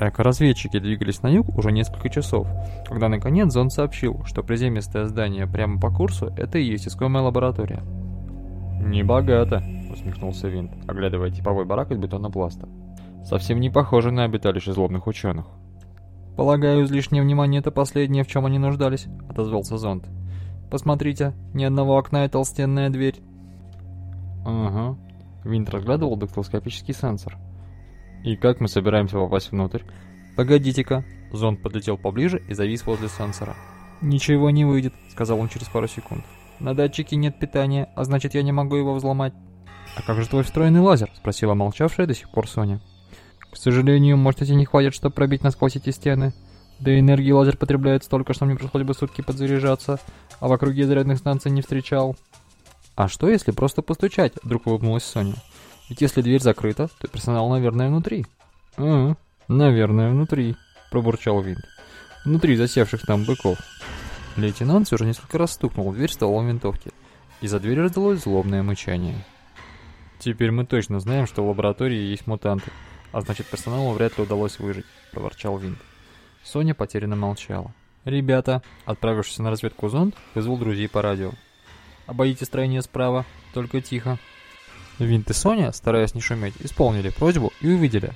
Экоразведчики двигались на юг уже несколько часов, когда наконец зонд сообщил, что приземистое здание прямо по курсу – это и есть искомая лаборатория. «Небогато», — усмехнулся Винт, оглядывая типовой барак из бетонопласта. «Совсем не похоже на обиталище злобных ученых». «Полагаю, излишнее внимание — это последнее, в чем они нуждались», — отозвался зонд. «Посмотрите, ни одного окна и толстенная дверь». «Ага». Винт разглядывал дактилоскопический сенсор. «И как мы собираемся попасть внутрь?» «Погодите-ка». Зонд подлетел поближе и завис возле сенсора. «Ничего не выйдет», — сказал он через пару секунд. На датчике нет питания, а значит я не могу его взломать. «А как же твой встроенный лазер?» — спросила молчавшая до сих пор Соня. «К сожалению, мощности не хватит, чтобы пробить насквозь эти стены. Да и энергии лазер потребляет столько, что мне пришлось бы сутки подзаряжаться, а в округе зарядных станций не встречал». «А что, если просто постучать?» — вдруг улыбнулась Соня. «Ведь если дверь закрыта, то персонал, наверное, внутри». «А, наверное, внутри», — пробурчал Винт. «Внутри засевших там быков». Лейтенант все же несколько раз стукнул в дверь стволом винтовки, и за дверью раздалось злобное мычание. «Теперь мы точно знаем, что в лаборатории есть мутанты, а значит персоналу вряд ли удалось выжить», — проворчал Винт. Соня потерянно молчала. «Ребята», отправившись на разведку зонд, вызвал друзей по радио. «Обойдите строение справа, только тихо». Винт и Соня, стараясь не шуметь, исполнили просьбу и увидели,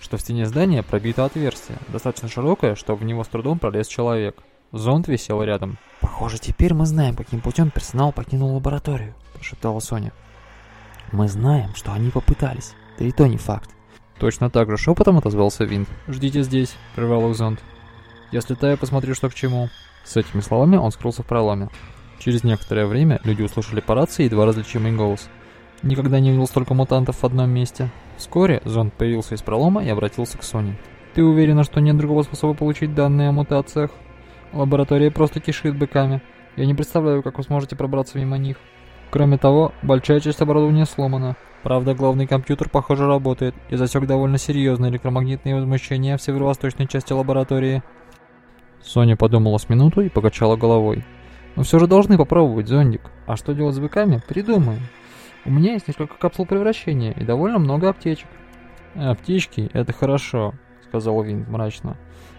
что в стене здания пробито отверстие, достаточно широкое, чтобы в него с трудом пролез человек. Зонд висел рядом. «Похоже, теперь мы знаем, каким путем персонал покинул лабораторию», – прошептала Соня. «Мы знаем, что они попытались, да и то не факт». Точно так же шепотом отозвался Винт. «Ждите здесь», — прервал их зонд. «Я слетаю, посмотрю, что к чему». С этими словами он скрылся в проломе. Через некоторое время люди услышали по рации едва различимый голос. Никогда не видел столько мутантов в одном месте. Вскоре зонд появился из пролома и обратился к Соне. «Ты уверена, что нет другого способа получить данные о мутациях?» Лаборатория просто кишит быками. Я не представляю, как вы сможете пробраться мимо них. Кроме того, большая часть оборудования сломана. Правда, главный компьютер, похоже, работает и засек довольно серьезные электромагнитные возмущения в северо-восточной части лаборатории. Соня подумала с минуту и покачала головой. Но все же должны попробовать зондик. А что делать с быками? Придумаем. У меня есть несколько капсул превращения и довольно много аптечек. Аптечки — это хорошо, сказал Винт мрачно.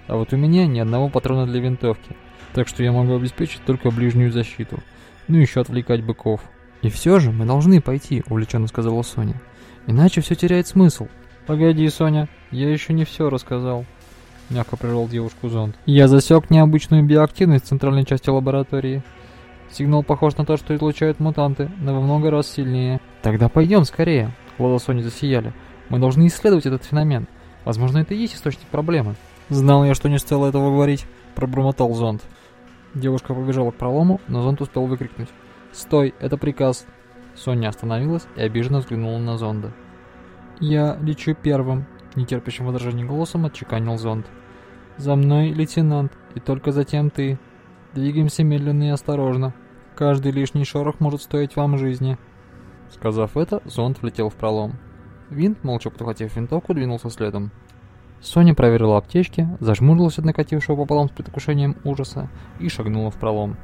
А вот у меня ни одного патрона для винтовки, так что я могу обеспечить только ближнюю защиту. Ну и еще отвлекать быков. И все же мы должны пойти, увлеченно сказала Соня. Иначе все теряет смысл. Погоди, Соня, я еще не все рассказал. Мягко прервал девушку зонд. Я засек необычную биоактивность в центральной части лаборатории. Сигнал похож на то, что излучают мутанты, но во много раз сильнее. Тогда пойдем скорее. Глаза Сони засияли. Мы должны исследовать этот феномен. Возможно, это и есть источник проблемы. «Знал я, что не стоило этого говорить», — пробормотал зонт. Девушка побежала к пролому, но зонт успел выкрикнуть. «Стой, это приказ!» Соня остановилась и обиженно взглянула на зонда. «Я лечу первым», — нетерпящим возражений голосом отчеканил зонд. «За мной, лейтенант, и только затем ты. Двигаемся медленно и осторожно. Каждый лишний шорох может стоить вам жизни». Сказав это, зонд влетел в пролом. Винт, молча подхватив винтовку, двинулся следом. Соня проверила аптечки, зажмурилась от накатившего пополам с предвкушением ужаса и шагнула в пролом.